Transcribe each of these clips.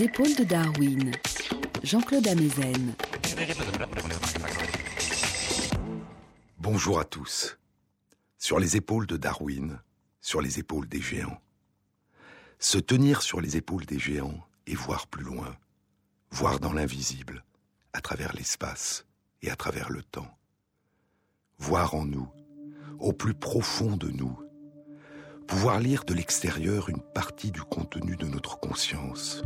Épaules de Darwin, Jean-Claude Amezen. Bonjour à tous. Sur les épaules de Darwin, sur les épaules des géants. Se tenir sur les épaules des géants et voir plus loin, voir dans l'invisible, à travers l'espace et à travers le temps. Voir en nous, au plus profond de nous, pouvoir lire de l'extérieur une partie du contenu de notre conscience.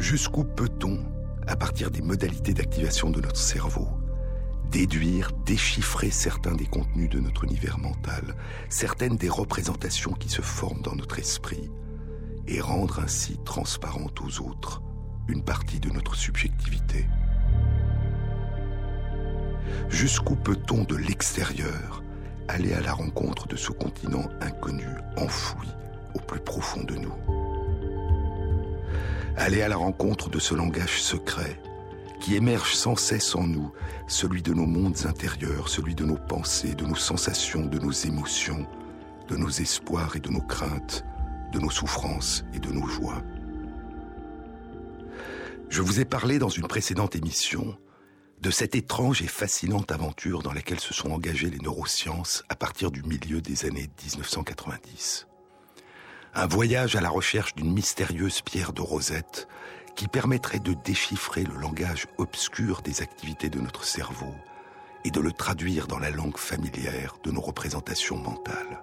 Jusqu'où peut-on, à partir des modalités d'activation de notre cerveau, déduire, déchiffrer certains des contenus de notre univers mental, certaines des représentations qui se forment dans notre esprit, et rendre ainsi transparente aux autres une partie de notre subjectivité? Jusqu'où peut-on de l'extérieur aller à la rencontre de ce continent inconnu, enfoui au plus profond de nous? Aller à la rencontre de ce langage secret qui émerge sans cesse en nous, celui de nos mondes intérieurs, celui de nos pensées, de nos sensations, de nos émotions, de nos espoirs et de nos craintes, de nos souffrances et de nos joies. Je vous ai parlé dans une précédente émission de cette étrange et fascinante aventure dans laquelle se sont engagées les neurosciences à partir du milieu des années 1990. Un voyage à la recherche d'une mystérieuse pierre de rosette qui permettrait de déchiffrer le langage obscur des activités de notre cerveau et de le traduire dans la langue familière de nos représentations mentales.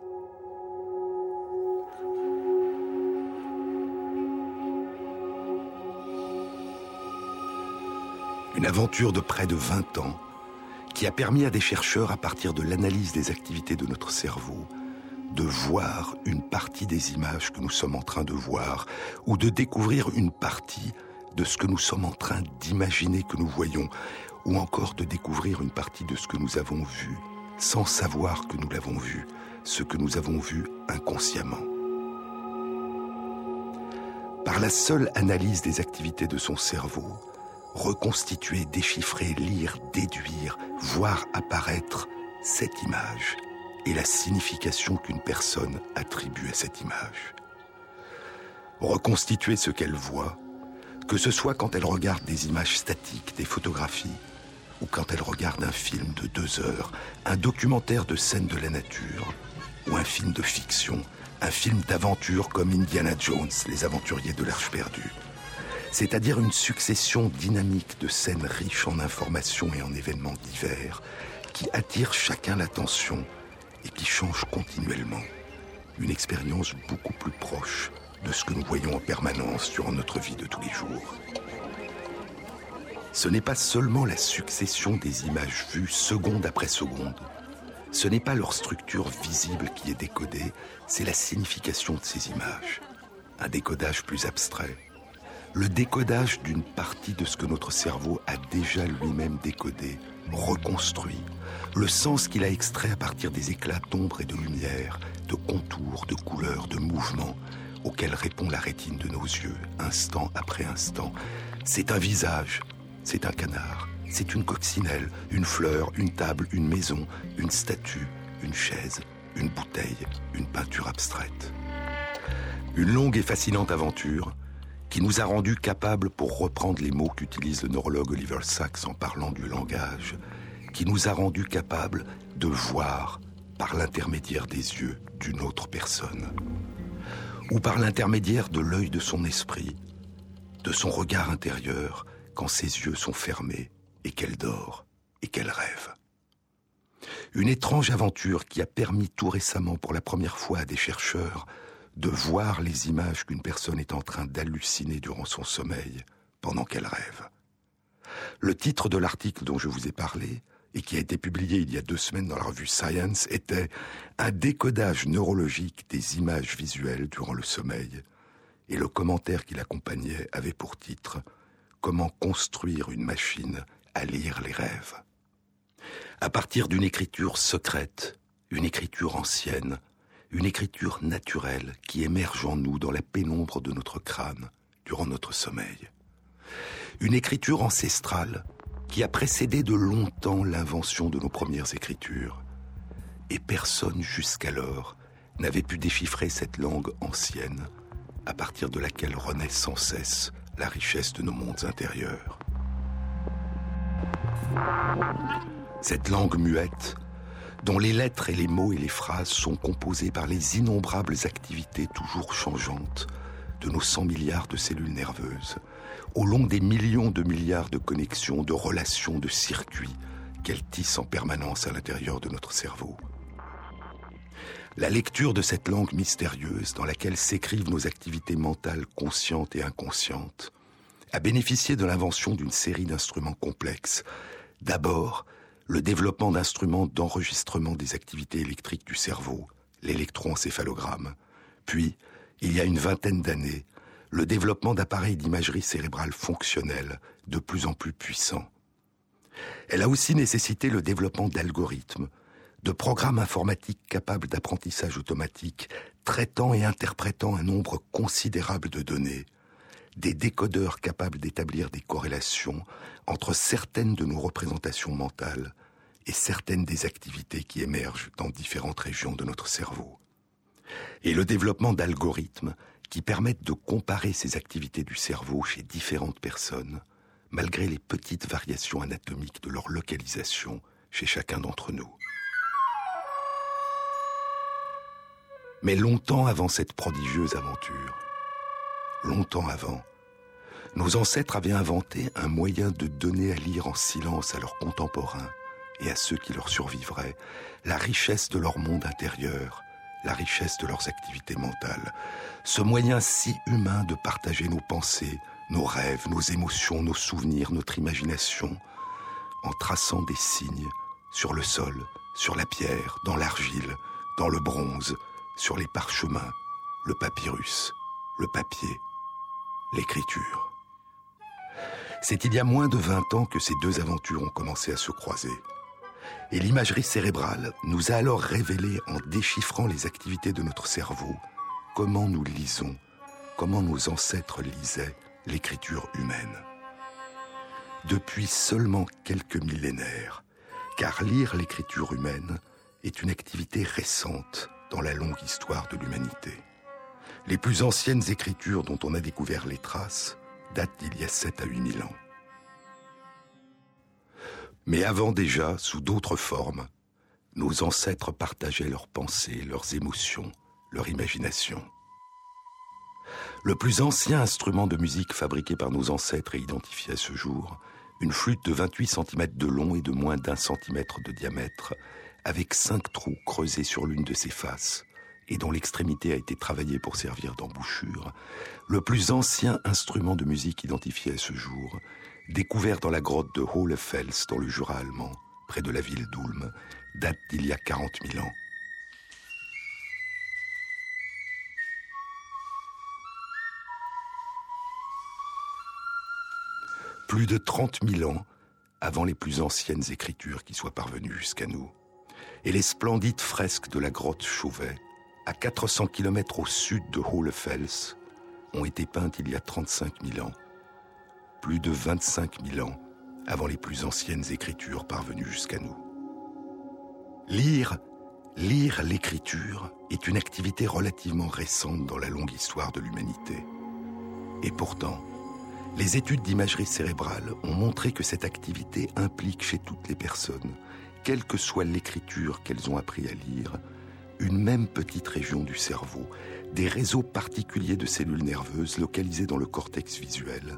Une aventure de près de 20 ans qui a permis à des chercheurs, à partir de l'analyse des activités de notre cerveau, de voir une partie des images que nous sommes en train de voir, ou de découvrir une partie de ce que nous sommes en train d'imaginer que nous voyons, ou encore de découvrir une partie de ce que nous avons vu, sans savoir que nous l'avons vu, ce que nous avons vu inconsciemment. Par la seule analyse des activités de son cerveau, reconstituer, déchiffrer, lire, déduire, voir apparaître cette image et la signification qu'une personne attribue à cette image. Reconstituer ce qu'elle voit, que ce soit quand elle regarde des images statiques, des photographies, ou quand elle regarde un film de deux heures, un documentaire de scènes de la nature, ou un film de fiction, un film d'aventure comme Indiana Jones, les aventuriers de l'Arche perdue c'est-à-dire une succession dynamique de scènes riches en informations et en événements divers, qui attirent chacun l'attention et qui changent continuellement. Une expérience beaucoup plus proche de ce que nous voyons en permanence durant notre vie de tous les jours. Ce n'est pas seulement la succession des images vues seconde après seconde, ce n'est pas leur structure visible qui est décodée, c'est la signification de ces images. Un décodage plus abstrait, le décodage d'une partie de ce que notre cerveau a déjà lui-même décodé, reconstruit, le sens qu'il a extrait à partir des éclats d'ombre et de lumière, de contours, de couleurs, de mouvements, auxquels répond la rétine de nos yeux, instant après instant. C'est un visage, c'est un canard, c'est une coccinelle, une fleur, une table, une maison, une statue, une chaise, une bouteille, une peinture abstraite. Une longue et fascinante aventure qui nous a rendus capables, pour reprendre les mots qu'utilise le neurologue Oliver Sacks en parlant du langage, qui nous a rendus capables de voir par l'intermédiaire des yeux d'une autre personne, ou par l'intermédiaire de l'œil de son esprit, de son regard intérieur, quand ses yeux sont fermés et qu'elle dort et qu'elle rêve. Une étrange aventure qui a permis tout récemment pour la première fois à des chercheurs de voir les images qu'une personne est en train d'halluciner durant son sommeil pendant qu'elle rêve. Le titre de l'article dont je vous ai parlé, et qui a été publié il y a deux semaines dans la revue Science, était Un décodage neurologique des images visuelles durant le sommeil, et le commentaire qui l'accompagnait avait pour titre Comment construire une machine à lire les rêves. À partir d'une écriture secrète, une écriture ancienne, une écriture naturelle qui émerge en nous dans la pénombre de notre crâne durant notre sommeil. Une écriture ancestrale qui a précédé de longtemps l'invention de nos premières écritures. Et personne jusqu'alors n'avait pu déchiffrer cette langue ancienne, à partir de laquelle renaît sans cesse la richesse de nos mondes intérieurs. Cette langue muette, dont les lettres et les mots et les phrases sont composés par les innombrables activités toujours changeantes de nos 100 milliards de cellules nerveuses, au long des millions de milliards de connexions, de relations, de circuits qu'elles tissent en permanence à l'intérieur de notre cerveau. La lecture de cette langue mystérieuse dans laquelle s'écrivent nos activités mentales conscientes et inconscientes a bénéficié de l'invention d'une série d'instruments complexes. D'abord, le développement d'instruments d'enregistrement des activités électriques du cerveau, l'électroencéphalogramme. Puis, il y a une vingtaine d'années, le développement d'appareils d'imagerie cérébrale fonctionnels de plus en plus puissants. Elle a aussi nécessité le développement d'algorithmes, de programmes informatiques capables d'apprentissage automatique, traitant et interprétant un nombre considérable de données, des décodeurs capables d'établir des corrélations entre certaines de nos représentations mentales et certaines des activités qui émergent dans différentes régions de notre cerveau. Et le développement d'algorithmes qui permettent de comparer ces activités du cerveau chez différentes personnes, malgré les petites variations anatomiques de leur localisation chez chacun d'entre nous. Mais longtemps avant cette prodigieuse aventure, longtemps avant, nos ancêtres avaient inventé un moyen de donner à lire en silence à leurs contemporains et à ceux qui leur survivraient la richesse de leur monde intérieur, la richesse de leurs activités mentales, ce moyen si humain de partager nos pensées, nos rêves, nos émotions, nos souvenirs, notre imagination, en traçant des signes sur le sol, sur la pierre, dans l'argile, dans le bronze, sur les parchemins, le papyrus, le papier, l'écriture. C'est il y a moins de 20 ans que ces deux aventures ont commencé à se croiser. Et l'imagerie cérébrale nous a alors révélé, en déchiffrant les activités de notre cerveau, comment nous lisons, comment nos ancêtres lisaient l'écriture humaine. Depuis seulement quelques millénaires, car lire l'écriture humaine est une activité récente dans la longue histoire de l'humanité. Les plus anciennes écritures dont on a découvert les traces datent d'il y a 7 à 8 000 ans. Mais avant déjà, sous d'autres formes, nos ancêtres partageaient leurs pensées, leurs émotions, leur imagination. Le plus ancien instrument de musique fabriqué par nos ancêtres et identifié à ce jour, une flûte de 28 cm de long et de moins d'un centimètre de diamètre, avec cinq trous creusés sur l'une de ses faces, et dont l'extrémité a été travaillée pour servir d'embouchure, le plus ancien instrument de musique identifié à ce jour, découvert dans la grotte de Hohlefels dans le Jura allemand, près de la ville d'Ulm, date d'il y a 40 000 ans. Plus de 30 000 ans avant les plus anciennes écritures qui soient parvenues jusqu'à nous. Et les splendides fresques de la grotte Chauvet, à 400 km au sud de Hohlefels, ont été peintes il y a 35 000 ans plus de 25 000 ans avant les plus anciennes écritures parvenues jusqu'à nous. Lire, lire l'écriture est une activité relativement récente dans la longue histoire de l'humanité. Et pourtant, les études d'imagerie cérébrale ont montré que cette activité implique chez toutes les personnes, quelle que soit l'écriture qu'elles ont appris à lire, une même petite région du cerveau, des réseaux particuliers de cellules nerveuses localisées dans le cortex visuel,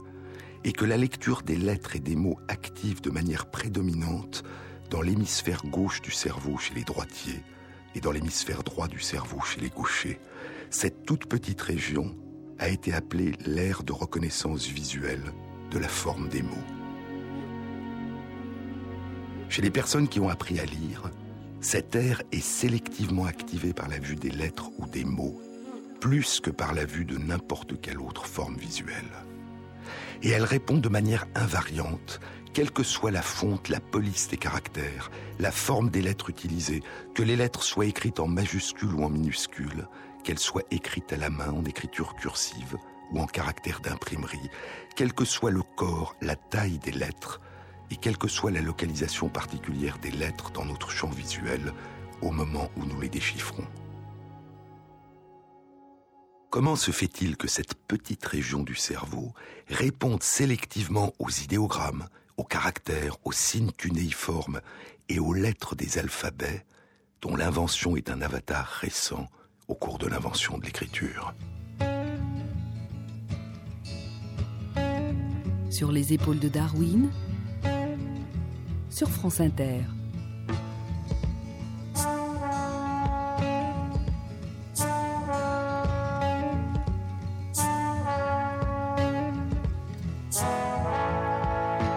et que la lecture des lettres et des mots active de manière prédominante dans l'hémisphère gauche du cerveau chez les droitiers et dans l'hémisphère droit du cerveau chez les gauchers. Cette toute petite région a été appelée l'aire de reconnaissance visuelle de la forme des mots. Chez les personnes qui ont appris à lire, cette aire est sélectivement activée par la vue des lettres ou des mots, plus que par la vue de n'importe quelle autre forme visuelle. Et elle répond de manière invariante, quelle que soit la fonte, la police des caractères, la forme des lettres utilisées, que les lettres soient écrites en majuscules ou en minuscules, qu'elles soient écrites à la main en écriture cursive ou en caractère d'imprimerie, quel que soit le corps, la taille des lettres, et quelle que soit la localisation particulière des lettres dans notre champ visuel au moment où nous les déchiffrons. Comment se fait-il que cette petite région du cerveau réponde sélectivement aux idéogrammes, aux caractères, aux signes cunéiformes et aux lettres des alphabets dont l'invention est un avatar récent au cours de l'invention de l'écriture? Sur les épaules de Darwin, sur France Inter.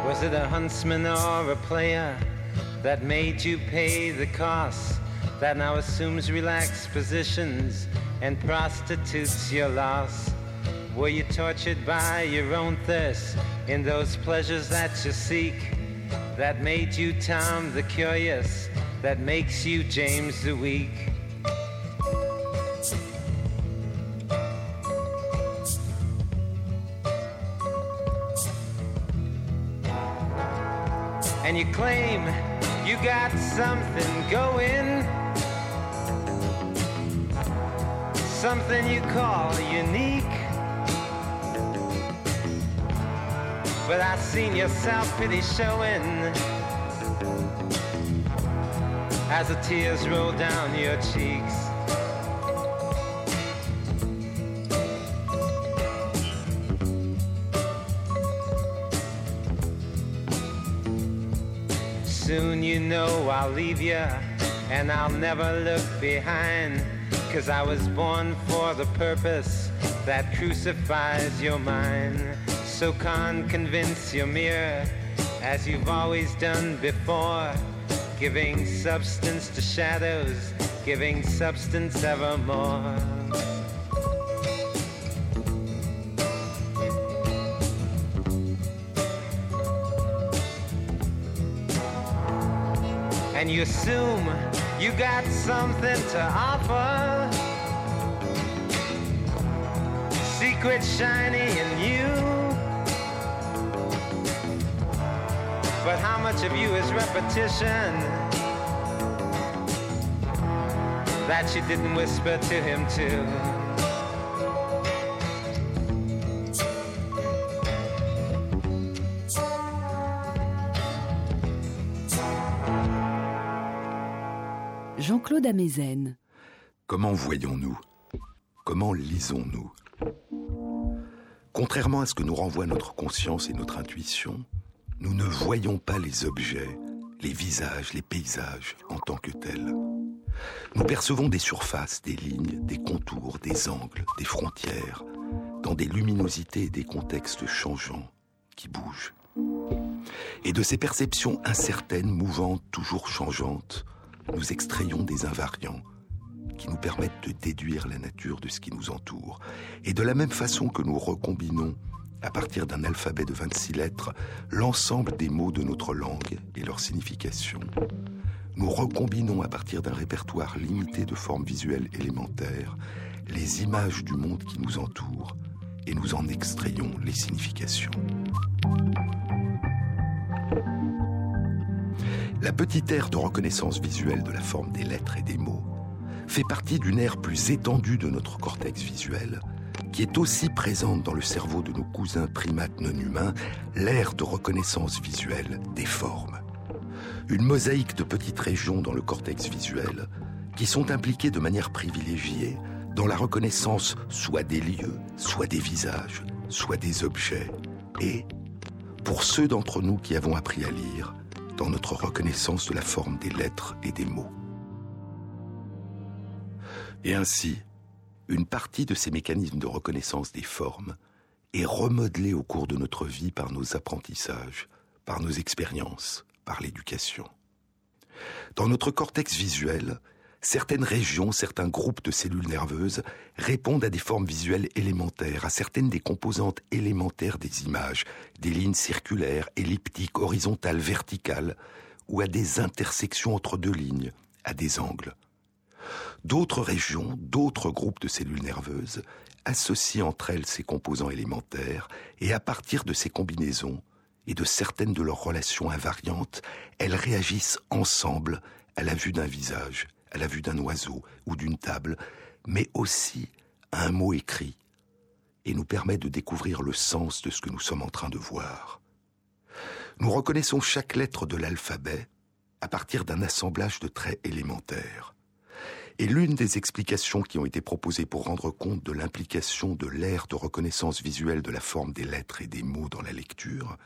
Was it a huntsman or a player that made you pay the cost? That now assumes relaxed positions and prostitutes your loss? Were you tortured by your own thirst in those pleasures that you seek? That made you Tom the Curious, that makes you James the Weak? and you claim you got something going. Something you call unique. But I seen your self-pity showing as the tears roll down your cheeks. Soon you know I'll leave you and I'll never look behind. Cause I was born for the purpose that crucifies your mind. So can't convince your mirror as you've always done before. Giving substance to shadows, giving substance evermore. and you assume you got something to offer. Secret shiny in you. But how much of you is repetition? That you didn't whisper to him too? Jean-Claude Amezen. Comment voyons-nous? Comment lisons-nous? Contrairement à ce que nous renvoient notre conscience et notre intuition, nous ne voyons pas les objets, les visages, les paysages en tant que tels. Nous percevons des surfaces, des lignes, des contours, des angles, des frontières, dans des luminosités et des contextes changeants qui bougent. Et de ces perceptions incertaines, mouvantes, toujours changeantes, nous extrayons des invariants qui nous permettent de déduire la nature de ce qui nous entoure. Et de la même façon que nous recombinons, à partir d'un alphabet de 26 lettres, l'ensemble des mots de notre langue et leur signification, nous recombinons à partir d'un répertoire limité de formes visuelles élémentaires les images du monde qui nous entoure et nous en extrayons les significations. La petite ère de reconnaissance visuelle de la forme des lettres et des mots fait partie d'une ère plus étendue de notre cortex visuel, qui est aussi présente dans le cerveau de nos cousins primates non humains, l'ère de reconnaissance visuelle des formes. Une mosaïque de petites régions dans le cortex visuel qui sont impliquées de manière privilégiée dans la reconnaissance soit des lieux, soit des visages, soit des objets, et, pour ceux d'entre nous qui avons appris à lire, dans notre reconnaissance de la forme des lettres et des mots. Et ainsi, une partie de ces mécanismes de reconnaissance des formes est remodelée au cours de notre vie par nos apprentissages, par nos expériences, par l'éducation. Dans notre cortex visuel, certaines régions, certains groupes de cellules nerveuses répondent à des formes visuelles élémentaires, à certaines des composantes élémentaires des images, des lignes circulaires, elliptiques, horizontales, verticales, ou à des intersections entre deux lignes, à des angles. D'autres régions, d'autres groupes de cellules nerveuses associent entre elles ces composants élémentaires et à partir de ces combinaisons et de certaines de leurs relations invariantes, elles réagissent ensemble à la vue d'un visage, à la vue d'un oiseau ou d'une table, mais aussi à un mot écrit et nous permet de découvrir le sens de ce que nous sommes en train de voir. Nous reconnaissons chaque lettre de l'alphabet à partir d'un assemblage de traits élémentaires. Et l'une des explications qui ont été proposées pour rendre compte de l'implication de l'aire de reconnaissance visuelle de la forme des lettres et des mots dans la lecture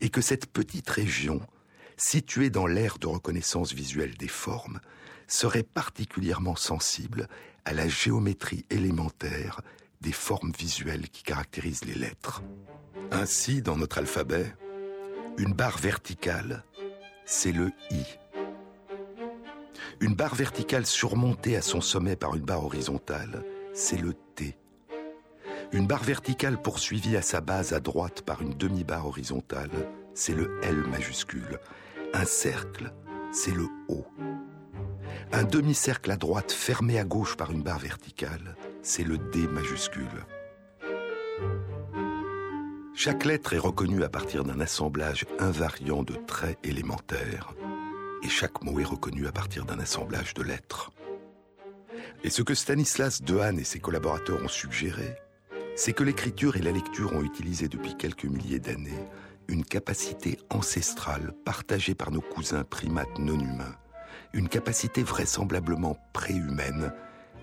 est que cette petite région, située dans l'aire de reconnaissance visuelle des formes, serait particulièrement sensible à la géométrie élémentaire des formes visuelles qui caractérisent les lettres. Ainsi, dans notre alphabet, une barre verticale, c'est le I. Une barre verticale surmontée à son sommet par une barre horizontale, c'est le T. Une barre verticale poursuivie à sa base à droite par une demi-barre horizontale, c'est le L majuscule. Un cercle, c'est le O. Un demi-cercle à droite fermé à gauche par une barre verticale, c'est le D majuscule. Chaque lettre est reconnue à partir d'un assemblage invariant de traits élémentaires, et chaque mot est reconnu à partir d'un assemblage de lettres. Et ce que Stanislas Dehaene et ses collaborateurs ont suggéré, c'est que l'écriture et la lecture ont utilisé depuis quelques milliers d'années une capacité ancestrale partagée par nos cousins primates non humains, une capacité vraisemblablement préhumaine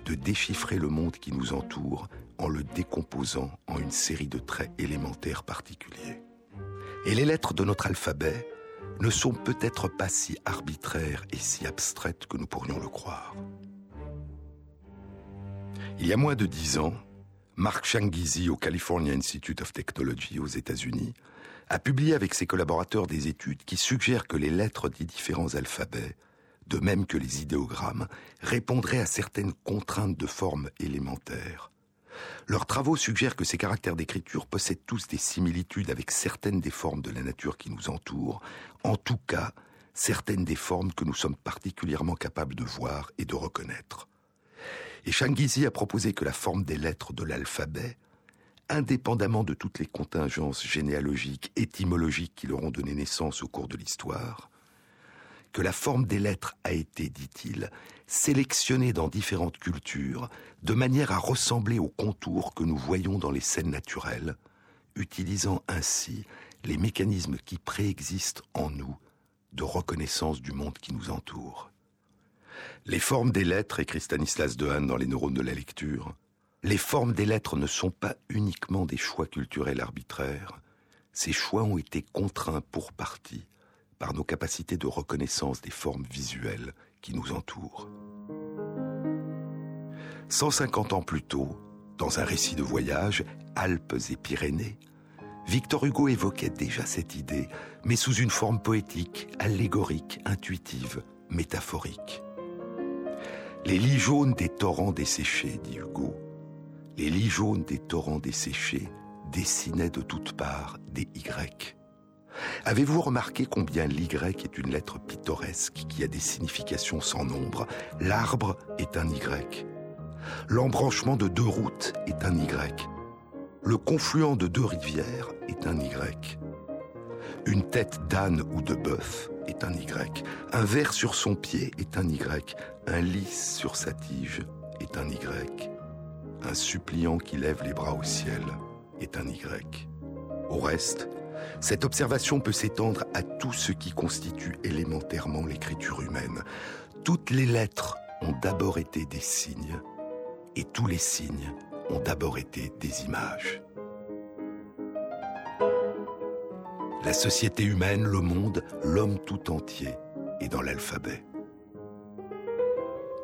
de déchiffrer le monde qui nous entoure en le décomposant en une série de traits élémentaires particuliers. Et les lettres de notre alphabet ne sont peut-être pas si arbitraires et si abstraites que nous pourrions le croire. Il y a moins de dix ans, Mark Changizi au California Institute of Technology aux États-Unis a publié avec ses collaborateurs des études qui suggèrent que les lettres des différents alphabets de même que les idéogrammes, répondraient à certaines contraintes de forme élémentaires. Leurs travaux suggèrent que ces caractères d'écriture possèdent tous des similitudes avec certaines des formes de la nature qui nous entourent, en tout cas certaines des formes que nous sommes particulièrement capables de voir et de reconnaître. Et Changizi a proposé que la forme des lettres de l'alphabet, indépendamment de toutes les contingences généalogiques, étymologiques qui leur ont donné naissance au cours de l'histoire, que la forme des lettres a été, dit-il, sélectionnée dans différentes cultures de manière à ressembler aux contours que nous voyons dans les scènes naturelles, utilisant ainsi les mécanismes qui préexistent en nous de reconnaissance du monde qui nous entoure. Les formes des lettres, écrit Stanislas Dehaene dans Les neurones de la lecture, les formes des lettres ne sont pas uniquement des choix culturels arbitraires, ces choix ont été contraints pour partie par nos capacités de reconnaissance des formes visuelles nous entourent. 150 ans plus tôt, dans un récit de voyage, Alpes et Pyrénées, Victor Hugo évoquait déjà cette idée, mais sous une forme poétique, allégorique, intuitive, métaphorique. Les lits jaunes des torrents desséchés, dit Hugo, les lits jaunes des torrents desséchés dessinaient de toutes parts des Y. Avez-vous remarqué combien l'Y est une lettre pittoresque qui a des significations sans nombre? L'arbre est un Y. L'embranchement de deux routes est un Y. Le confluent de deux rivières est un Y. Une tête d'âne ou de bœuf est un Y. Un ver sur son pied est un Y. Un lys sur sa tige est un Y. Un suppliant qui lève les bras au ciel est un Y. Au reste, cette observation peut s'étendre à tout ce qui constitue élémentairement l'écriture humaine. Toutes les lettres ont d'abord été des signes, et tous les signes ont d'abord été des images. La société humaine, le monde, l'homme tout entier est dans l'alphabet.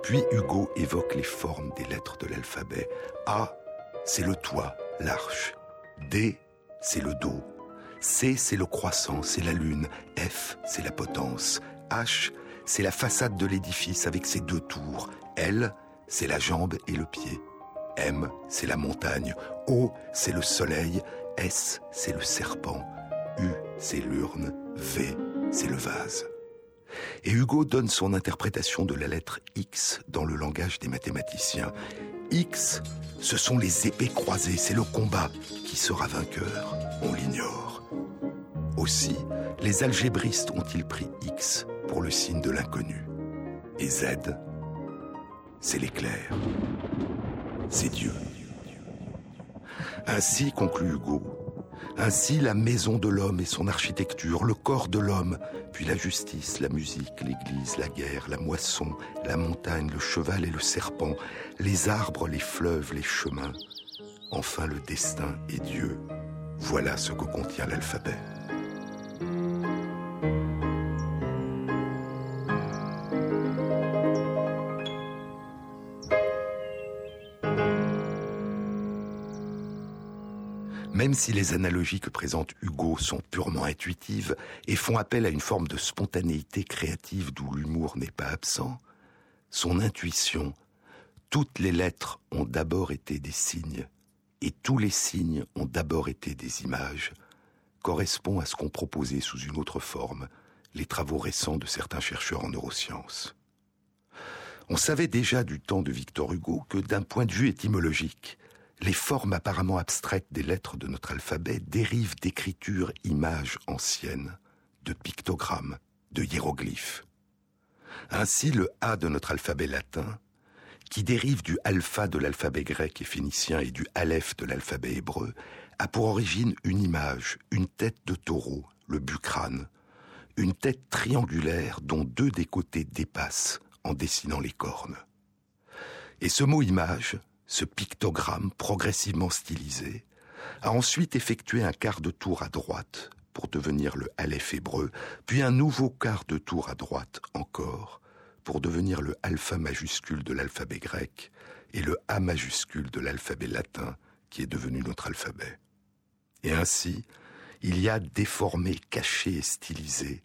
Puis Hugo évoque les formes des lettres de l'alphabet. A, c'est le toit, l'arche. D, c'est le dos, C, c'est le croissant, c'est la lune. F, c'est la potence. H, c'est la façade de l'édifice avec ses deux tours. L, c'est la jambe et le pied. M, c'est la montagne. O, c'est le soleil. S, c'est le serpent. U, c'est l'urne. V, c'est le vase. Et Hugo donne son interprétation de la lettre X dans le langage des mathématiciens. X, ce sont les épées croisées, c'est le combat. Qui sera vainqueur On l'ignore. Aussi, les algébristes ont-ils pris X pour le signe de l'inconnu. Et Z, c'est l'éclair. C'est Dieu. Ainsi, conclut Hugo, ainsi la maison de l'homme et son architecture, le corps de l'homme, puis la justice, la musique, l'église, la guerre, la moisson, la montagne, le cheval et le serpent, les arbres, les fleuves, les chemins, enfin le destin et Dieu. Voilà ce que contient l'alphabet. Même si les analogies que présente Hugo sont purement intuitives et font appel à une forme de spontanéité créative d'où l'humour n'est pas absent, son intuition, toutes les lettres ont d'abord été des signes, et tous les signes ont d'abord été des images, correspond à ce qu'ont proposé sous une autre forme les travaux récents de certains chercheurs en neurosciences. On savait déjà du temps de Victor Hugo que d'un point de vue étymologique, les formes apparemment abstraites des lettres de notre alphabet dérivent d'écritures images anciennes, de pictogrammes, de hiéroglyphes. Ainsi, le A de notre alphabet latin, qui dérive du alpha de l'alphabet grec et phénicien et du aleph de l'alphabet hébreu, a pour origine une image, une tête de taureau, le bucrane, une tête triangulaire dont deux des côtés dépassent en dessinant les cornes. Et ce mot image, ce pictogramme progressivement stylisé, a ensuite effectué un quart de tour à droite pour devenir le Aleph hébreu, puis un nouveau quart de tour à droite encore pour devenir le alpha majuscule de l'alphabet grec et le A majuscule de l'alphabet latin qui est devenu notre alphabet. Et ainsi, il y a déformé, caché et stylisé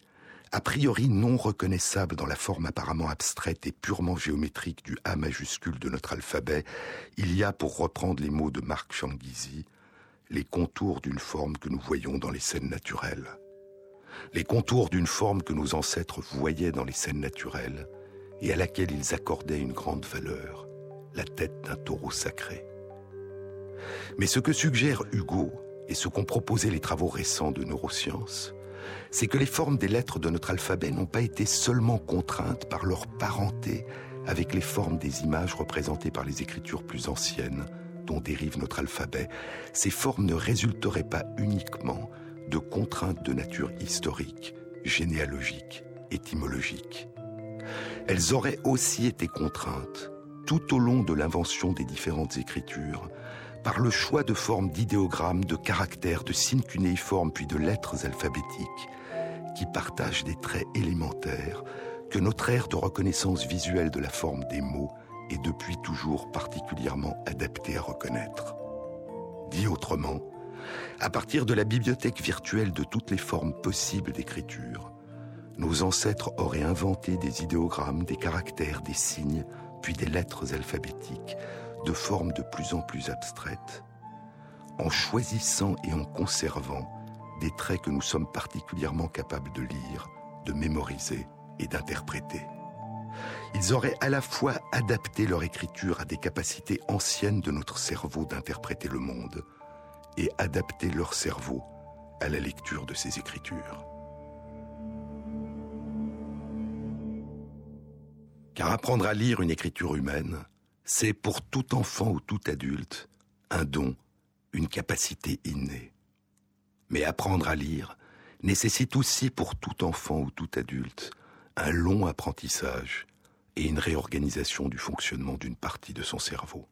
a priori non reconnaissable dans la forme apparemment abstraite et purement géométrique du A majuscule de notre alphabet, il y a, pour reprendre les mots de Marc Changuizi, les contours d'une forme que nous voyons dans les scènes naturelles. Les contours d'une forme que nos ancêtres voyaient dans les scènes naturelles et à laquelle ils accordaient une grande valeur, la tête d'un taureau sacré. Mais ce que suggère Hugo et ce qu'ont proposé les travaux récents de neurosciences, c'est que les formes des lettres de notre alphabet n'ont pas été seulement contraintes par leur parenté avec les formes des images représentées par les écritures plus anciennes dont dérive notre alphabet. Ces formes ne résulteraient pas uniquement de contraintes de nature historique, généalogique, étymologique. Elles auraient aussi été contraintes, tout au long de l'invention des différentes écritures, par le choix de formes d'idéogrammes, de caractères, de signes cunéiformes, puis de lettres alphabétiques, qui partagent des traits élémentaires que notre ère de reconnaissance visuelle de la forme des mots est depuis toujours particulièrement adaptée à reconnaître. Dit autrement, à partir de la bibliothèque virtuelle de toutes les formes possibles d'écriture, nos ancêtres auraient inventé des idéogrammes, des caractères, des signes, puis des lettres alphabétiques, de formes de plus en plus abstraites, en choisissant et en conservant des traits que nous sommes particulièrement capables de lire, de mémoriser et d'interpréter. Ils auraient à la fois adapté leur écriture à des capacités anciennes de notre cerveau d'interpréter le monde et adapté leur cerveau à la lecture de ces écritures. Car apprendre à lire une écriture humaine, c'est pour tout enfant ou tout adulte un don, une capacité innée. Mais apprendre à lire nécessite aussi pour tout enfant ou tout adulte un long apprentissage et une réorganisation du fonctionnement d'une partie de son cerveau.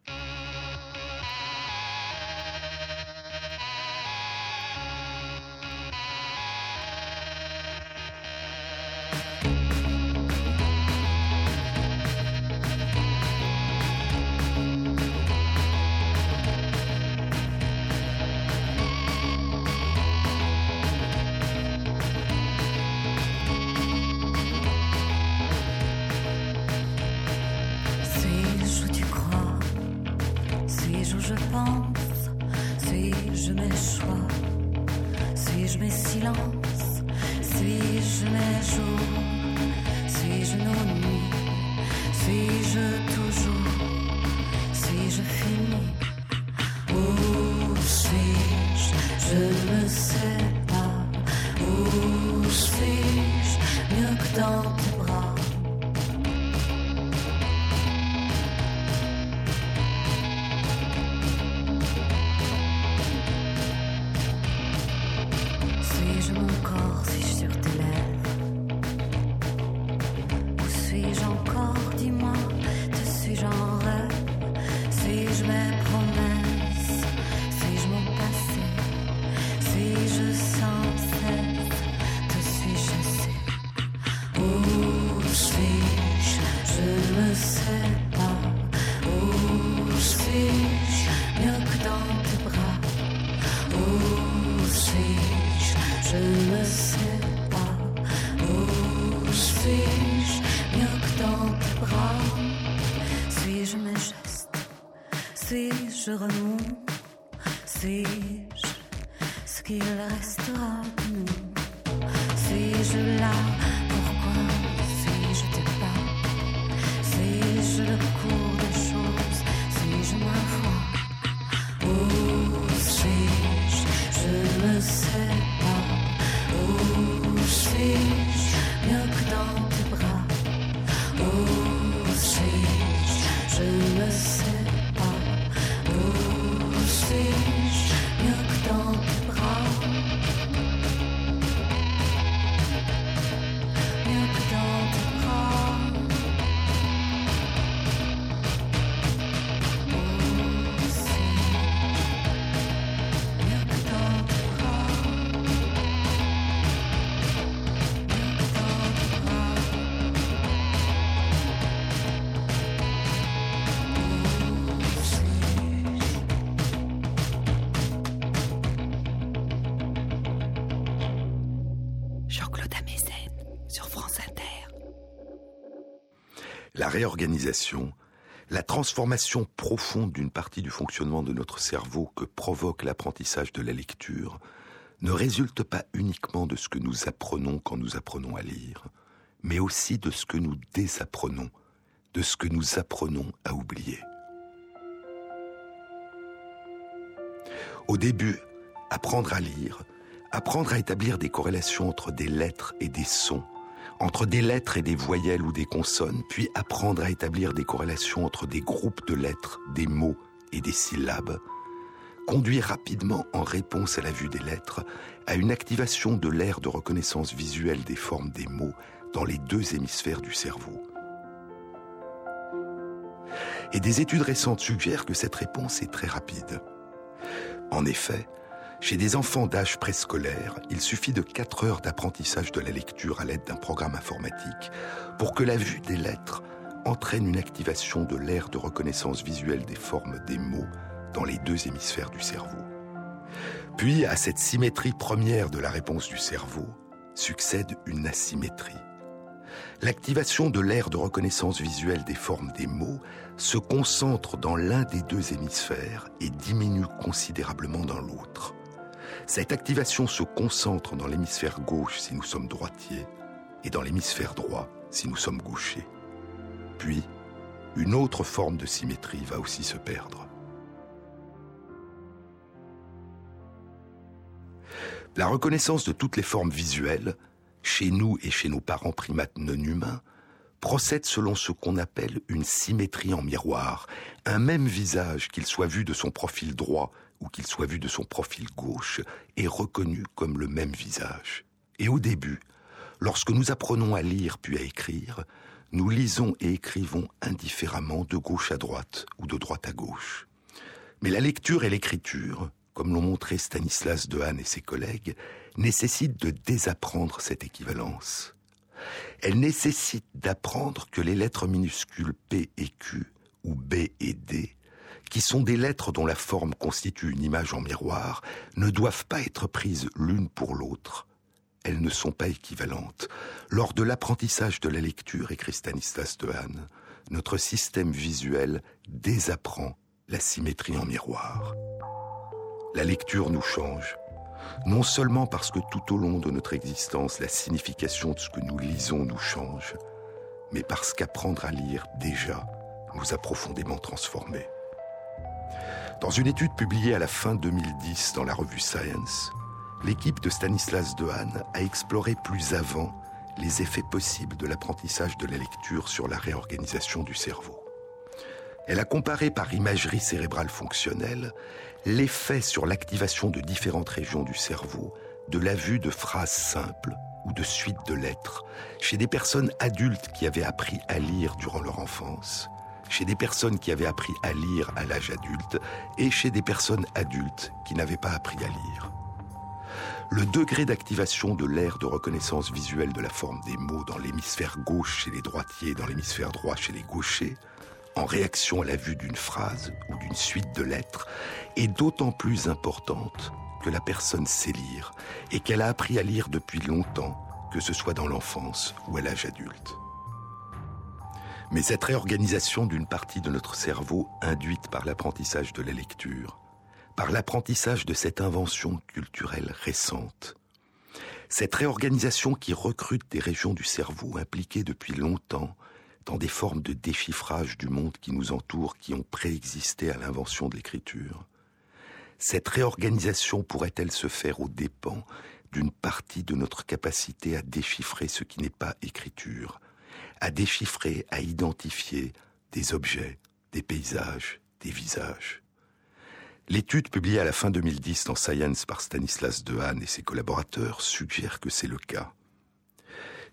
Réorganisation, la transformation profonde d'une partie du fonctionnement de notre cerveau que provoque l'apprentissage de la lecture ne résulte pas uniquement de ce que nous apprenons quand nous apprenons à lire, mais aussi de ce que nous désapprenons, de ce que nous apprenons à oublier. Au début, apprendre à lire, apprendre à établir des corrélations entre des lettres et des sons, entre des lettres et des voyelles ou des consonnes, puis apprendre à établir des corrélations entre des groupes de lettres, des mots et des syllabes, conduit rapidement en réponse à la vue des lettres à une activation de l'aire de reconnaissance visuelle des formes des mots dans les deux hémisphères du cerveau. Et des études récentes suggèrent que cette réponse est très rapide. En effet, chez des enfants d'âge préscolaire, il suffit de 4 heures d'apprentissage de la lecture à l'aide d'un programme informatique pour que la vue des lettres entraîne une activation de l'aire de reconnaissance visuelle des formes des mots dans les deux hémisphères du cerveau. Puis, à cette symétrie première de la réponse du cerveau, succède une asymétrie. L'activation de l'aire de reconnaissance visuelle des formes des mots se concentre dans l'un des deux hémisphères et diminue considérablement dans l'autre. Cette activation se concentre dans l'hémisphère gauche si nous sommes droitiers et dans l'hémisphère droit si nous sommes gauchers. Puis, une autre forme de symétrie va aussi se perdre. La reconnaissance de toutes les formes visuelles, chez nous et chez nos parents primates non humains, procède selon ce qu'on appelle une symétrie en miroir. Un même visage, qu'il soit vu de son profil droit qu'il soit vu de son profil gauche, est reconnu comme le même visage. Et au début, lorsque nous apprenons à lire puis à écrire, nous lisons et écrivons indifféremment de gauche à droite ou de droite à gauche. Mais la lecture et l'écriture, comme l'ont montré Stanislas Dehaene et ses collègues, nécessitent de désapprendre cette équivalence. Elle nécessite d'apprendre que les lettres minuscules P et Q, ou B et D, qui sont des lettres dont la forme constitue une image en miroir, ne doivent pas être prises l'une pour l'autre. Elles ne sont pas équivalentes. Lors de l'apprentissage de la lecture, écrit Stanislas Dehaene, notre système visuel désapprend la symétrie en miroir. La lecture nous change, non seulement parce que tout au long de notre existence, la signification de ce que nous lisons nous change, mais parce qu'apprendre à lire déjà nous a profondément transformés. Dans une étude publiée à la fin 2010 dans la revue Science, l'équipe de Stanislas Dehaene a exploré plus avant les effets possibles de l'apprentissage de la lecture sur la réorganisation du cerveau. Elle a comparé par imagerie cérébrale fonctionnelle l'effet sur l'activation de différentes régions du cerveau de la vue de phrases simples ou de suites de lettres chez des personnes adultes qui avaient appris à lire durant leur enfance, chez des personnes qui avaient appris à lire à l'âge adulte et chez des personnes adultes qui n'avaient pas appris à lire. Le degré d'activation de l'aire de reconnaissance visuelle de la forme des mots dans l'hémisphère gauche chez les droitiers et dans l'hémisphère droit chez les gauchers en réaction à la vue d'une phrase ou d'une suite de lettres est d'autant plus importante que la personne sait lire et qu'elle a appris à lire depuis longtemps, que ce soit dans l'enfance ou à l'âge adulte. Mais cette réorganisation d'une partie de notre cerveau induite par l'apprentissage de la lecture, par l'apprentissage de cette invention culturelle récente, cette réorganisation qui recrute des régions du cerveau impliquées depuis longtemps dans des formes de déchiffrage du monde qui nous entoure qui ont préexisté à l'invention de l'écriture, cette réorganisation pourrait-elle se faire aux dépens d'une partie de notre capacité à déchiffrer ce qui n'est pas écriture, à déchiffrer, à identifier des objets, des paysages, des visages. L'étude publiée à la fin 2010 dans Science par Stanislas Dehaene et ses collaborateurs suggère que c'est le cas.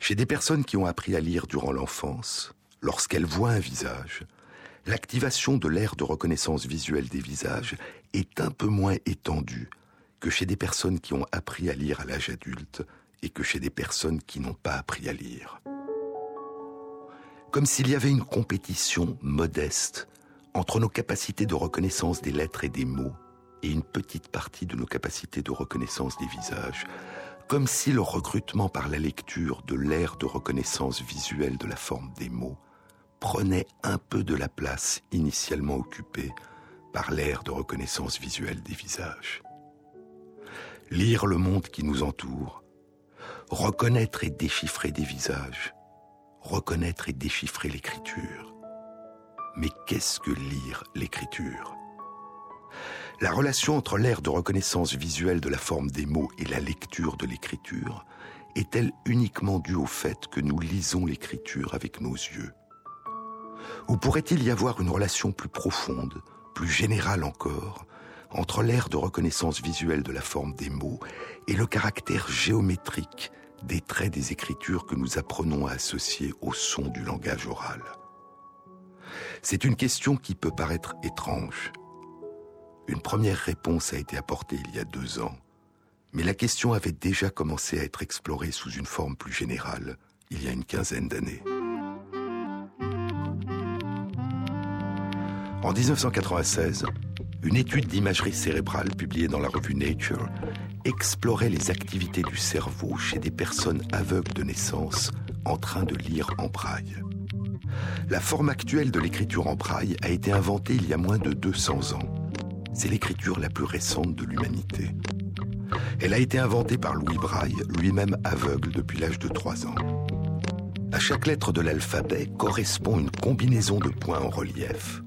Chez des personnes qui ont appris à lire durant l'enfance, lorsqu'elles voient un visage, l'activation de l'aire de reconnaissance visuelle des visages est un peu moins étendue que chez des personnes qui ont appris à lire à l'âge adulte et que chez des personnes qui n'ont pas appris à lire. Comme s'il y avait une compétition modeste entre nos capacités de reconnaissance des lettres et des mots et une petite partie de nos capacités de reconnaissance des visages, comme si le recrutement par la lecture de l'aire de reconnaissance visuelle de la forme des mots prenait un peu de la place initialement occupée par l'aire de reconnaissance visuelle des visages. Lire le monde qui nous entoure, reconnaître et déchiffrer des visages, reconnaître et déchiffrer l'écriture. Mais qu'est-ce que lire l'écriture? La relation entre l'aire de reconnaissance visuelle de la forme des mots et la lecture de l'écriture est-elle uniquement due au fait que nous lisons l'écriture avec nos yeux? Ou pourrait-il y avoir une relation plus profonde, plus générale encore, entre l'aire de reconnaissance visuelle de la forme des mots et le caractère géométrique des traits des écritures que nous apprenons à associer au son du langage oral. C'est une question qui peut paraître étrange. Une première réponse a été apportée il y a deux ans, mais la question avait déjà commencé à être explorée sous une forme plus générale il y a une quinzaine d'années. En 1996, une étude d'imagerie cérébrale publiée dans la revue Nature explorait les activités du cerveau chez des personnes aveugles de naissance en train de lire en braille. La forme actuelle de l'écriture en braille a été inventée il y a moins de 200 ans. C'est l'écriture la plus récente de l'humanité. Elle a été inventée par Louis Braille, lui-même aveugle depuis l'âge de 3 ans. À chaque lettre de l'alphabet correspond une combinaison de points en relief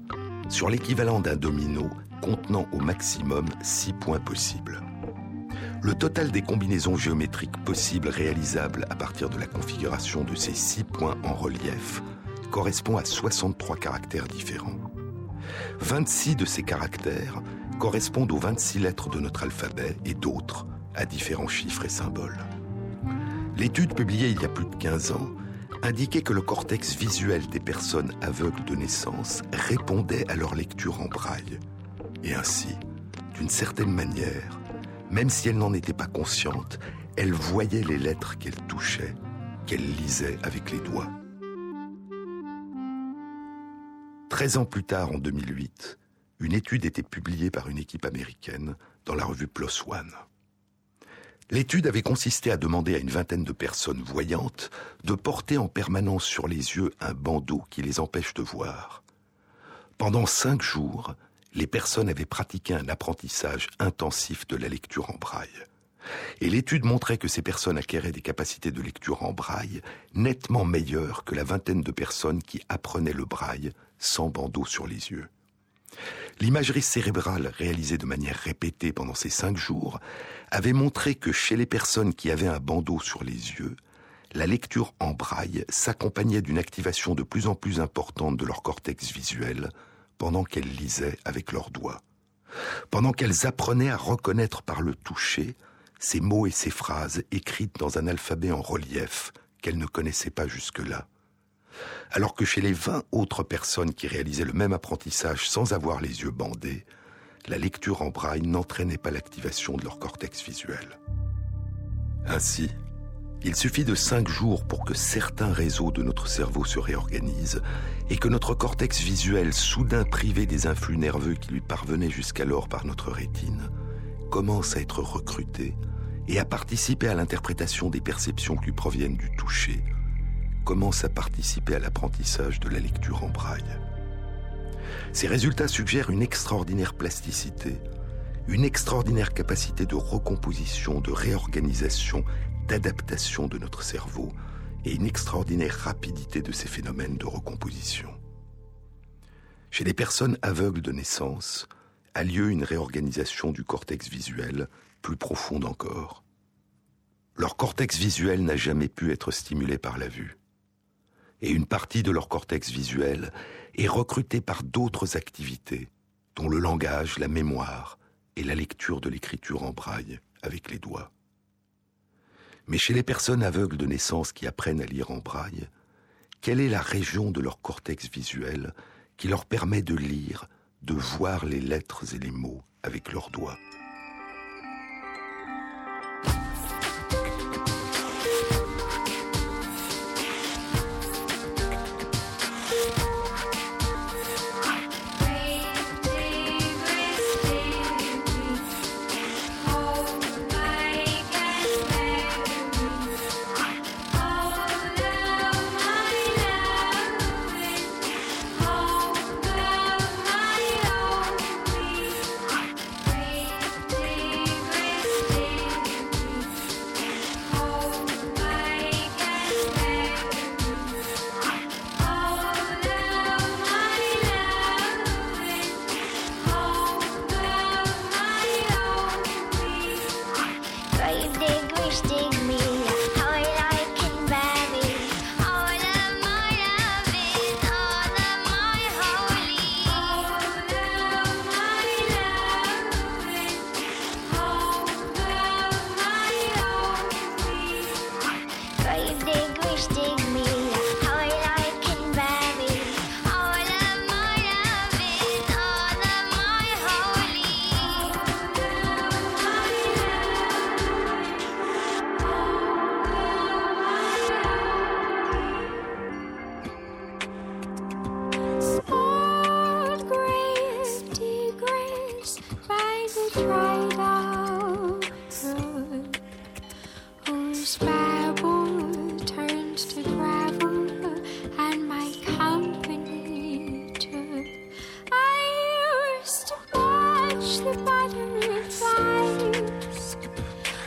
sur l'équivalent d'un domino contenant au maximum 6 points possibles. Le total des combinaisons géométriques possibles réalisables à partir de la configuration de ces 6 points en relief correspond à 63 caractères différents. 26 de ces caractères correspondent aux 26 lettres de notre alphabet et d'autres à différents chiffres et symboles. L'étude publiée il y a plus de 15 ans indiquait que le cortex visuel des personnes aveugles de naissance répondait à leur lecture en braille et ainsi, d'une certaine manière, même si elle n'en était pas consciente, elle voyait les lettres qu'elle touchait, qu'elle lisait avec les doigts. Treize ans plus tard, en 2008, une étude était publiée par une équipe américaine dans la revue PLOS ONE. L'étude avait consisté à demander à une vingtaine de personnes voyantes de porter en permanence sur les yeux un bandeau qui les empêche de voir. Pendant cinq jours, les personnes avaient pratiqué un apprentissage intensif de la lecture en braille. Et l'étude montrait que ces personnes acquéraient des capacités de lecture en braille nettement meilleures que la vingtaine de personnes qui apprenaient le braille sans bandeau sur les yeux. L'imagerie cérébrale réalisée de manière répétée pendant ces cinq jours avait montré que chez les personnes qui avaient un bandeau sur les yeux, la lecture en braille s'accompagnait d'une activation de plus en plus importante de leur cortex visuel, pendant qu'elles lisaient avec leurs doigts, pendant qu'elles apprenaient à reconnaître par le toucher ces mots et ces phrases écrites dans un alphabet en relief qu'elles ne connaissaient pas jusque-là. Alors que chez les vingt autres personnes qui réalisaient le même apprentissage sans avoir les yeux bandés, la lecture en braille n'entraînait pas l'activation de leur cortex visuel. Ainsi, il suffit de cinq jours pour que certains réseaux de notre cerveau se réorganisent et que notre cortex visuel, soudain privé des influx nerveux qui lui parvenaient jusqu'alors par notre rétine, commence à être recruté et à participer à l'interprétation des perceptions qui proviennent du toucher, commencent à participer à l'apprentissage de la lecture en braille. Ces résultats suggèrent une extraordinaire plasticité, une extraordinaire capacité de recomposition, de réorganisation, d'adaptation de notre cerveau et une extraordinaire rapidité de ces phénomènes de recomposition. Chez les personnes aveugles de naissance, a lieu une réorganisation du cortex visuel plus profonde encore. Leur cortex visuel n'a jamais pu être stimulé par la vue. Et une partie de leur cortex visuel est recrutée par d'autres activités, dont le langage, la mémoire et la lecture de l'écriture en braille avec les doigts. Mais chez les personnes aveugles de naissance qui apprennent à lire en braille, quelle est la région de leur cortex visuel qui leur permet de lire, de voir les lettres et les mots avec leurs doigts?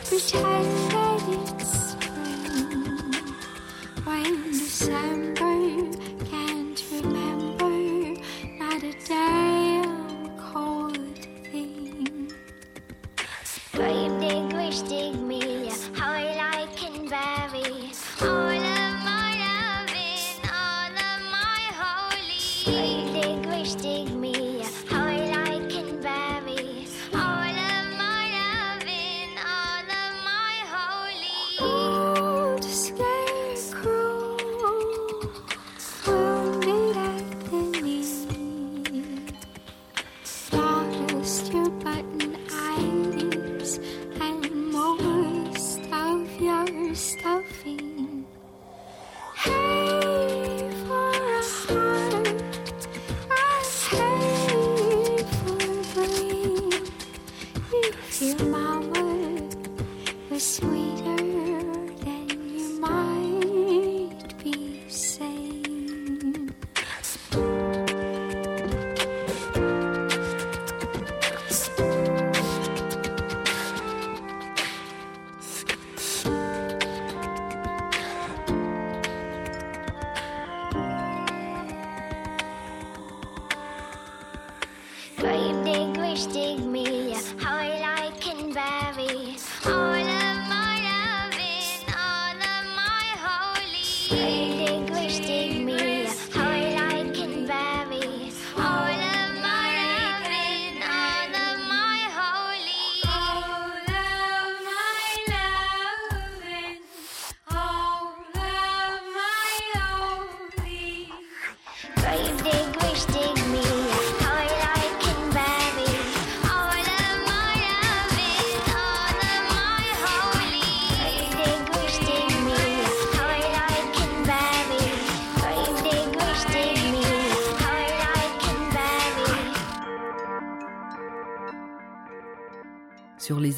Pretend that it's spring when December.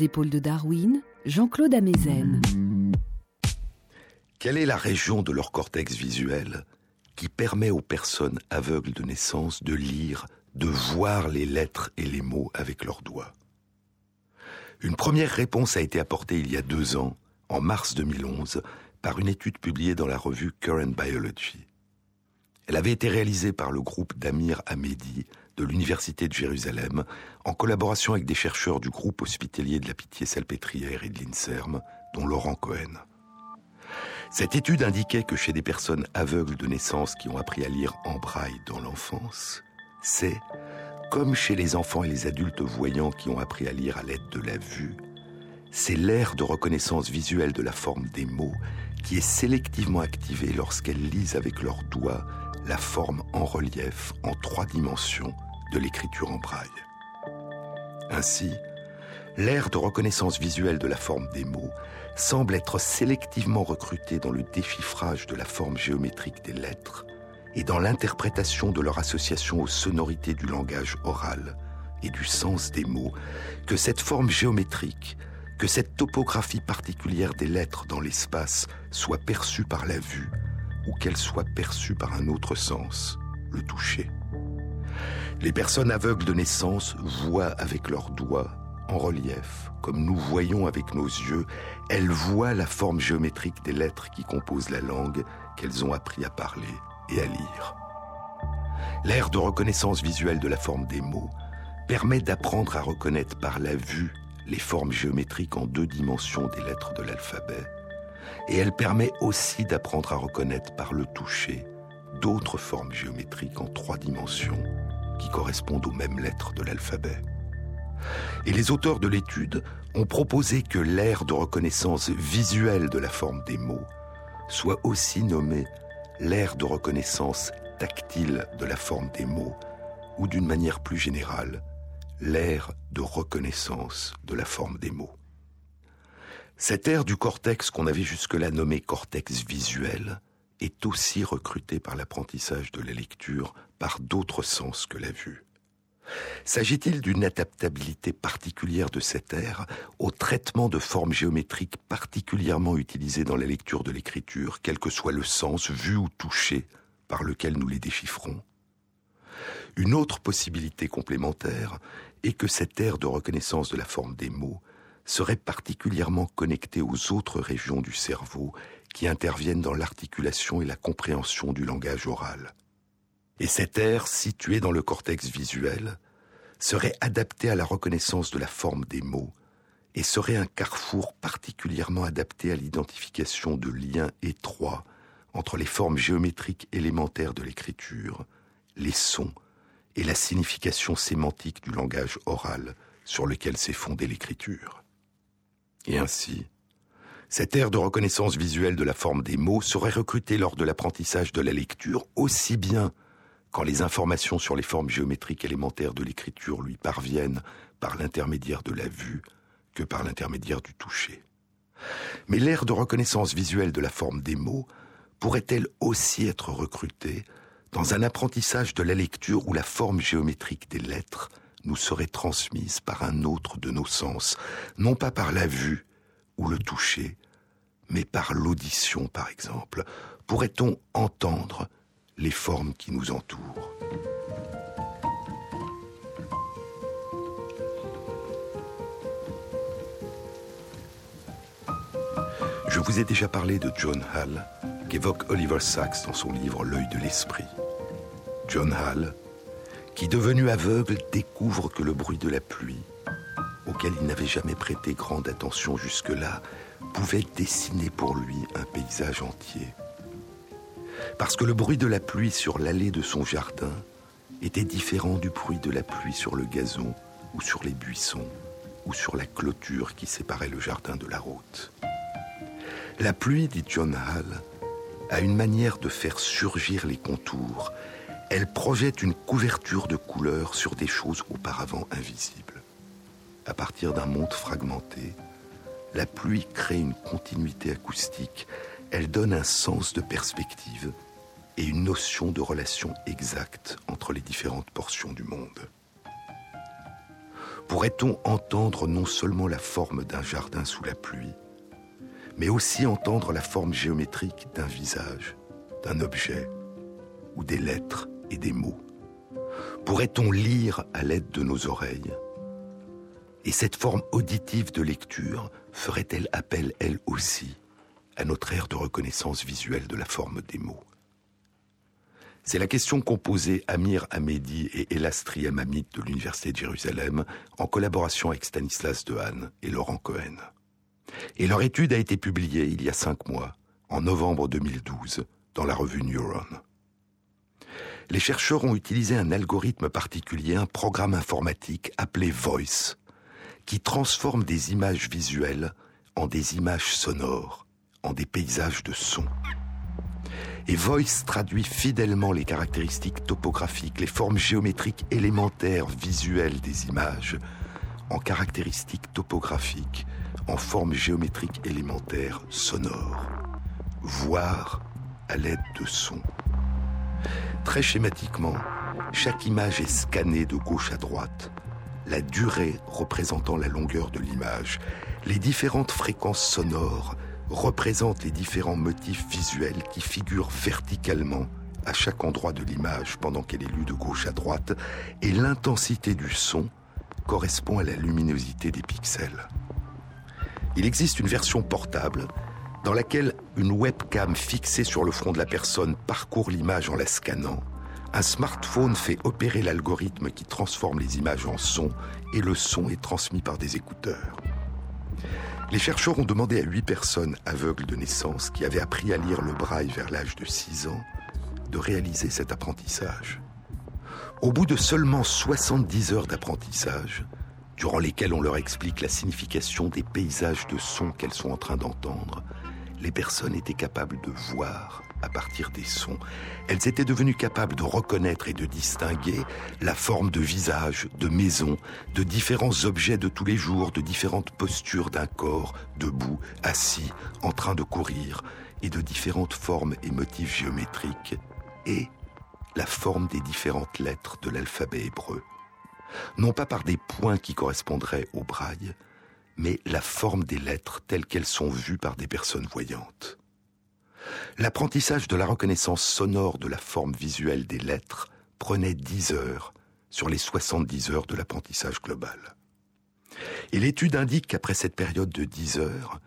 Les épaules de Darwin, Jean-Claude Amezen. Quelle est la région de leur cortex visuel qui permet aux personnes aveugles de naissance de lire, de voir les lettres et les mots avec leurs doigts? Une première réponse a été apportée il y a deux ans, en mars 2011, par une étude publiée dans la revue Current Biology. Elle avait été réalisée par le groupe d'Amir Hamedi de l'Université de Jérusalem, en collaboration avec des chercheurs du groupe hospitalier de la Pitié-Salpêtrière et de l'INSERM, dont Laurent Cohen. Cette étude indiquait que chez des personnes aveugles de naissance qui ont appris à lire en braille dans l'enfance, c'est, comme chez les enfants et les adultes voyants qui ont appris à lire à l'aide de la vue, c'est l'aire de reconnaissance visuelle de la forme des mots qui est sélectivement activée lorsqu'elles lisent avec leurs doigts la forme en relief en trois dimensions de l'écriture en braille. Ainsi, l'aire de reconnaissance visuelle de la forme des mots semble être sélectivement recrutée dans le déchiffrage de la forme géométrique des lettres et dans l'interprétation de leur association aux sonorités du langage oral et du sens des mots, que cette forme géométrique, que cette topographie particulière des lettres dans l'espace soit perçue par la vue ou qu'elle soit perçue par un autre sens, le toucher. Les personnes aveugles de naissance voient avec leurs doigts, en relief, comme nous voyons avec nos yeux, elles voient la forme géométrique des lettres qui composent la langue qu'elles ont appris à parler et à lire. L'air de reconnaissance visuelle de la forme des mots permet d'apprendre à reconnaître par la vue les formes géométriques en deux dimensions des lettres de l'alphabet et elle permet aussi d'apprendre à reconnaître par le toucher d'autres formes géométriques en trois dimensions qui correspondent aux mêmes lettres de l'alphabet. Et les auteurs de l'étude ont proposé que l'aire de reconnaissance visuelle de la forme des mots soit aussi nommée l'aire de reconnaissance tactile de la forme des mots, ou d'une manière plus générale, l'aire de reconnaissance de la forme des mots. Cette aire du cortex qu'on avait jusque-là nommé cortex visuel est aussi recrutée par l'apprentissage de la lecture par d'autres sens que la vue. S'agit-il d'une adaptabilité particulière de cette aire au traitement de formes géométriques particulièrement utilisées dans la lecture de l'écriture, quel que soit le sens vu ou touché par lequel nous les déchiffrons? Une autre possibilité complémentaire est que cette aire de reconnaissance de la forme des mots serait particulièrement connecté aux autres régions du cerveau qui interviennent dans l'articulation et la compréhension du langage oral. Et cette aire, située dans le cortex visuel, serait adaptée à la reconnaissance de la forme des mots et serait un carrefour particulièrement adapté à l'identification de liens étroits entre les formes géométriques élémentaires de l'écriture, les sons et la signification sémantique du langage oral sur lequel s'est fondée l'écriture. Et ainsi, cette aire de reconnaissance visuelle de la forme des mots serait recrutée lors de l'apprentissage de la lecture aussi bien quand les informations sur les formes géométriques élémentaires de l'écriture lui parviennent par l'intermédiaire de la vue que par l'intermédiaire du toucher. Mais l'aire de reconnaissance visuelle de la forme des mots pourrait-elle aussi être recrutée dans un apprentissage de la lecture où la forme géométrique des lettres nous serait transmise par un autre de nos sens, non pas par la vue ou le toucher, mais par l'audition par exemple. Pourrait-on entendre les formes qui nous entourent? Je vous ai déjà parlé de John Hall, qu'évoque Oliver Sacks dans son livre L'œil de l'esprit. John Hall, qui, devenu aveugle, découvre que le bruit de la pluie, auquel il n'avait jamais prêté grande attention jusque-là, pouvait dessiner pour lui un paysage entier. Parce que le bruit de la pluie sur l'allée de son jardin était différent du bruit de la pluie sur le gazon ou sur les buissons ou sur la clôture qui séparait le jardin de la route. La pluie, dit John Hall, a une manière de faire surgir les contours elle projette une couverture de couleurs sur des choses auparavant invisibles. À partir d'un monde fragmenté, la pluie crée une continuité acoustique, elle donne un sens de perspective et une notion de relation exacte entre les différentes portions du monde. Pourrait-on entendre non seulement la forme d'un jardin sous la pluie, mais aussi entendre la forme géométrique d'un visage, d'un objet, ou des lettres et des mots? Pourrait-on lire à l'aide de nos oreilles? Et cette forme auditive de lecture ferait-elle appel, elle aussi, à notre ère de reconnaissance visuelle de la forme des mots? C'est la question qu'ont posée Amir Hamedi et Elastri Amamit de l'Université de Jérusalem en collaboration avec Stanislas Dehaene et Laurent Cohen. Et leur étude a été publiée il y a cinq mois, en novembre 2012, dans la revue Neuron. Les chercheurs ont utilisé un algorithme particulier, un programme informatique appelé Voice, qui transforme des images visuelles en des images sonores, en des paysages de son. Et Voice traduit fidèlement les caractéristiques topographiques, les formes géométriques élémentaires visuelles des images en caractéristiques topographiques, en formes géométriques élémentaires sonores. Voir à l'aide de sons. Très schématiquement, chaque image est scannée de gauche à droite, la durée représentant la longueur de l'image, les différentes fréquences sonores représente les différents motifs visuels qui figurent verticalement à chaque endroit de l'image pendant qu'elle est lue de gauche à droite, et l'intensité du son correspond à la luminosité des pixels. Il existe une version portable dans laquelle une webcam fixée sur le front de la personne parcourt l'image en la scannant. Un smartphone fait opérer l'algorithme qui transforme les images en son et le son est transmis par des écouteurs. Les chercheurs ont demandé à huit personnes aveugles de naissance qui avaient appris à lire le braille vers l'âge de 6 ans de réaliser cet apprentissage. Au bout de seulement 70 heures d'apprentissage, durant lesquelles on leur explique la signification des paysages de sons qu'elles sont en train d'entendre, les personnes étaient capables de voir à partir des sons. Elles étaient devenues capables de reconnaître et de distinguer la forme de visage, de maison, de différents objets de tous les jours, de différentes postures d'un corps, debout, assis, en train de courir, et de différentes formes et motifs géométriques, et la forme des différentes lettres de l'alphabet hébreu. Non pas par des points qui correspondraient au braille, mais la forme des lettres telles qu'elles sont vues par des personnes voyantes. L'apprentissage de la reconnaissance sonore de la forme visuelle des lettres prenait 10 heures sur les 70 heures de l'apprentissage global. Et l'étude indique qu'après cette période de 10 heures,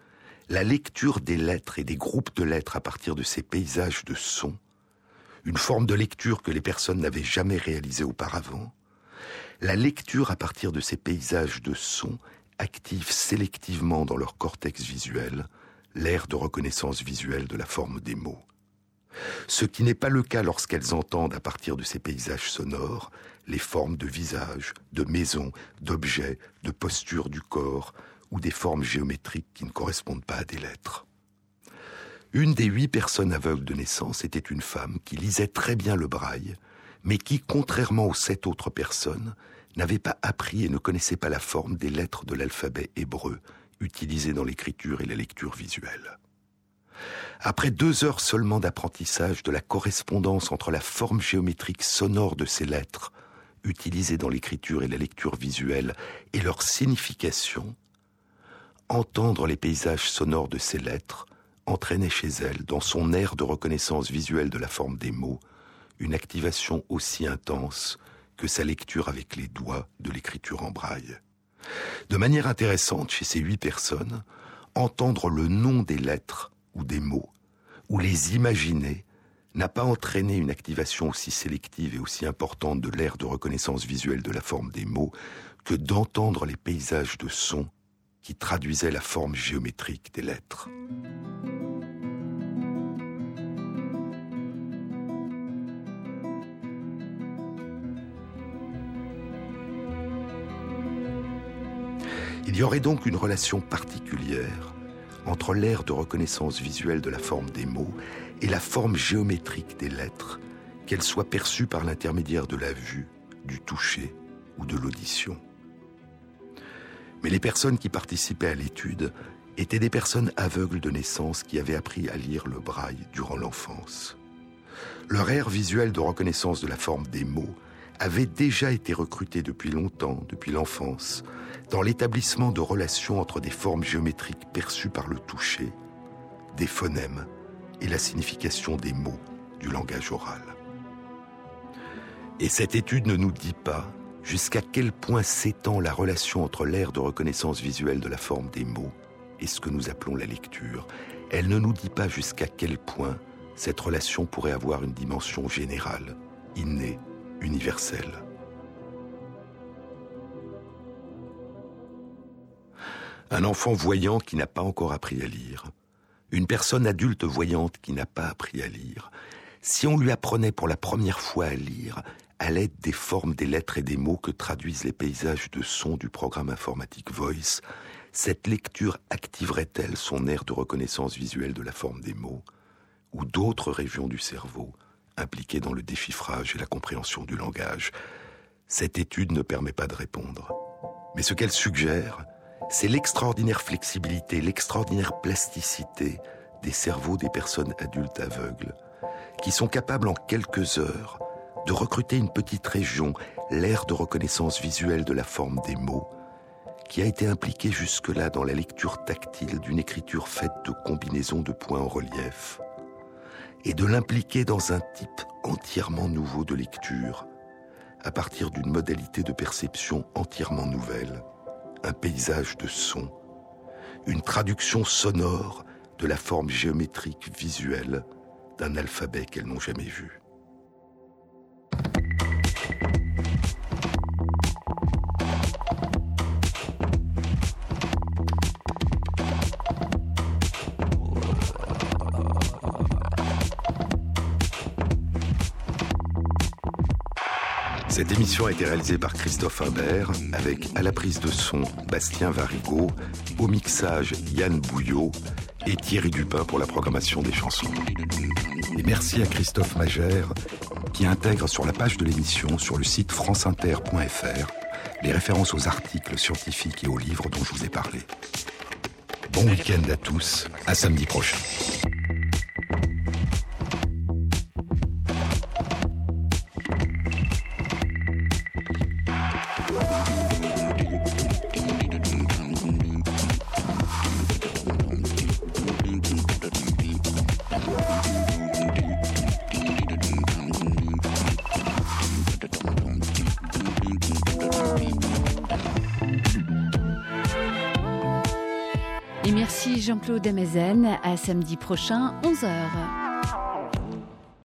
la lecture des lettres et des groupes de lettres à partir de ces paysages de sons, une forme de lecture que les personnes n'avaient jamais réalisée auparavant, la lecture à partir de ces paysages de sons active sélectivement dans leur cortex visuel l'air de reconnaissance visuelle de la forme des mots. Ce qui n'est pas le cas lorsqu'elles entendent à partir de ces paysages sonores les formes de visage, de maisons, d'objets, de postures du corps ou des formes géométriques qui ne correspondent pas à des lettres. Une des huit personnes aveugles de naissance était une femme qui lisait très bien le braille, mais qui, contrairement aux sept autres personnes, n'avait pas appris et ne connaissait pas la forme des lettres de l'alphabet hébreu utilisées dans l'écriture et la lecture visuelle. Après deux heures seulement d'apprentissage de la correspondance entre la forme géométrique sonore de ces lettres, utilisées dans l'écriture et la lecture visuelle, et leur signification, entendre les paysages sonores de ces lettres entraînait chez elle, dans son air de reconnaissance visuelle de la forme des mots, une activation aussi intense que sa lecture avec les doigts de l'écriture en braille. De manière intéressante, chez ces huit personnes, entendre le nom des lettres ou des mots, ou les imaginer, n'a pas entraîné une activation aussi sélective et aussi importante de l'air de reconnaissance visuelle de la forme des mots que d'entendre les paysages de sons qui traduisaient la forme géométrique des lettres. Il y aurait donc une relation particulière entre l'air de reconnaissance visuelle de la forme des mots et la forme géométrique des lettres, qu'elles soient perçues par l'intermédiaire de la vue, du toucher ou de l'audition. Mais les personnes qui participaient à l'étude étaient des personnes aveugles de naissance qui avaient appris à lire le braille durant l'enfance. Leur air visuel de reconnaissance de la forme des mots avait déjà été recruté depuis longtemps, depuis l'enfance, dans l'établissement de relations entre des formes géométriques perçues par le toucher des phonèmes et la signification des mots du langage oral. Et cette étude ne nous dit pas jusqu'à quel point s'étend la relation entre l'ère de reconnaissance visuelle de la forme des mots et ce que nous appelons la lecture. Elle ne nous dit pas jusqu'à quel point cette relation pourrait avoir une dimension générale, innée, Un enfant voyant qui n'a pas encore appris à lire, une personne adulte voyante qui n'a pas appris à lire, si on lui apprenait pour la première fois à lire, à l'aide des formes des lettres et des mots que traduisent les paysages de son du programme informatique Voice, cette lecture activerait-elle son aire de reconnaissance visuelle de la forme des mots ou d'autres régions du cerveau impliquées dans le déchiffrage et la compréhension du langage Cette étude ne permet pas de répondre. Mais ce qu'elle suggère, c'est l'extraordinaire flexibilité, l'extraordinaire plasticité des cerveaux des personnes adultes aveugles, qui sont capables en quelques heures de recruter une petite région, l'aire de reconnaissance visuelle de la forme des mots, qui a été impliquée jusque-là dans la lecture tactile d'une écriture faite de combinaisons de points en relief, et de l'impliquer dans un type entièrement nouveau de lecture, à partir d'une modalité de perception entièrement nouvelle, un paysage de son, une traduction sonore de la forme géométrique visuelle d'un alphabet qu'elles n'ont jamais vu. Cette émission a été réalisée par Christophe Imbert, avec à la prise de son Bastien Varigo, au mixage Yann Bouillot et Thierry Dupin pour la programmation des chansons. Et merci à Christophe Magère qui intègre sur la page de l'émission sur le site franceinter.fr les références aux articles scientifiques et aux livres dont je vous ai parlé. Bon week-end à tous, à samedi prochain. À samedi prochain, 11h.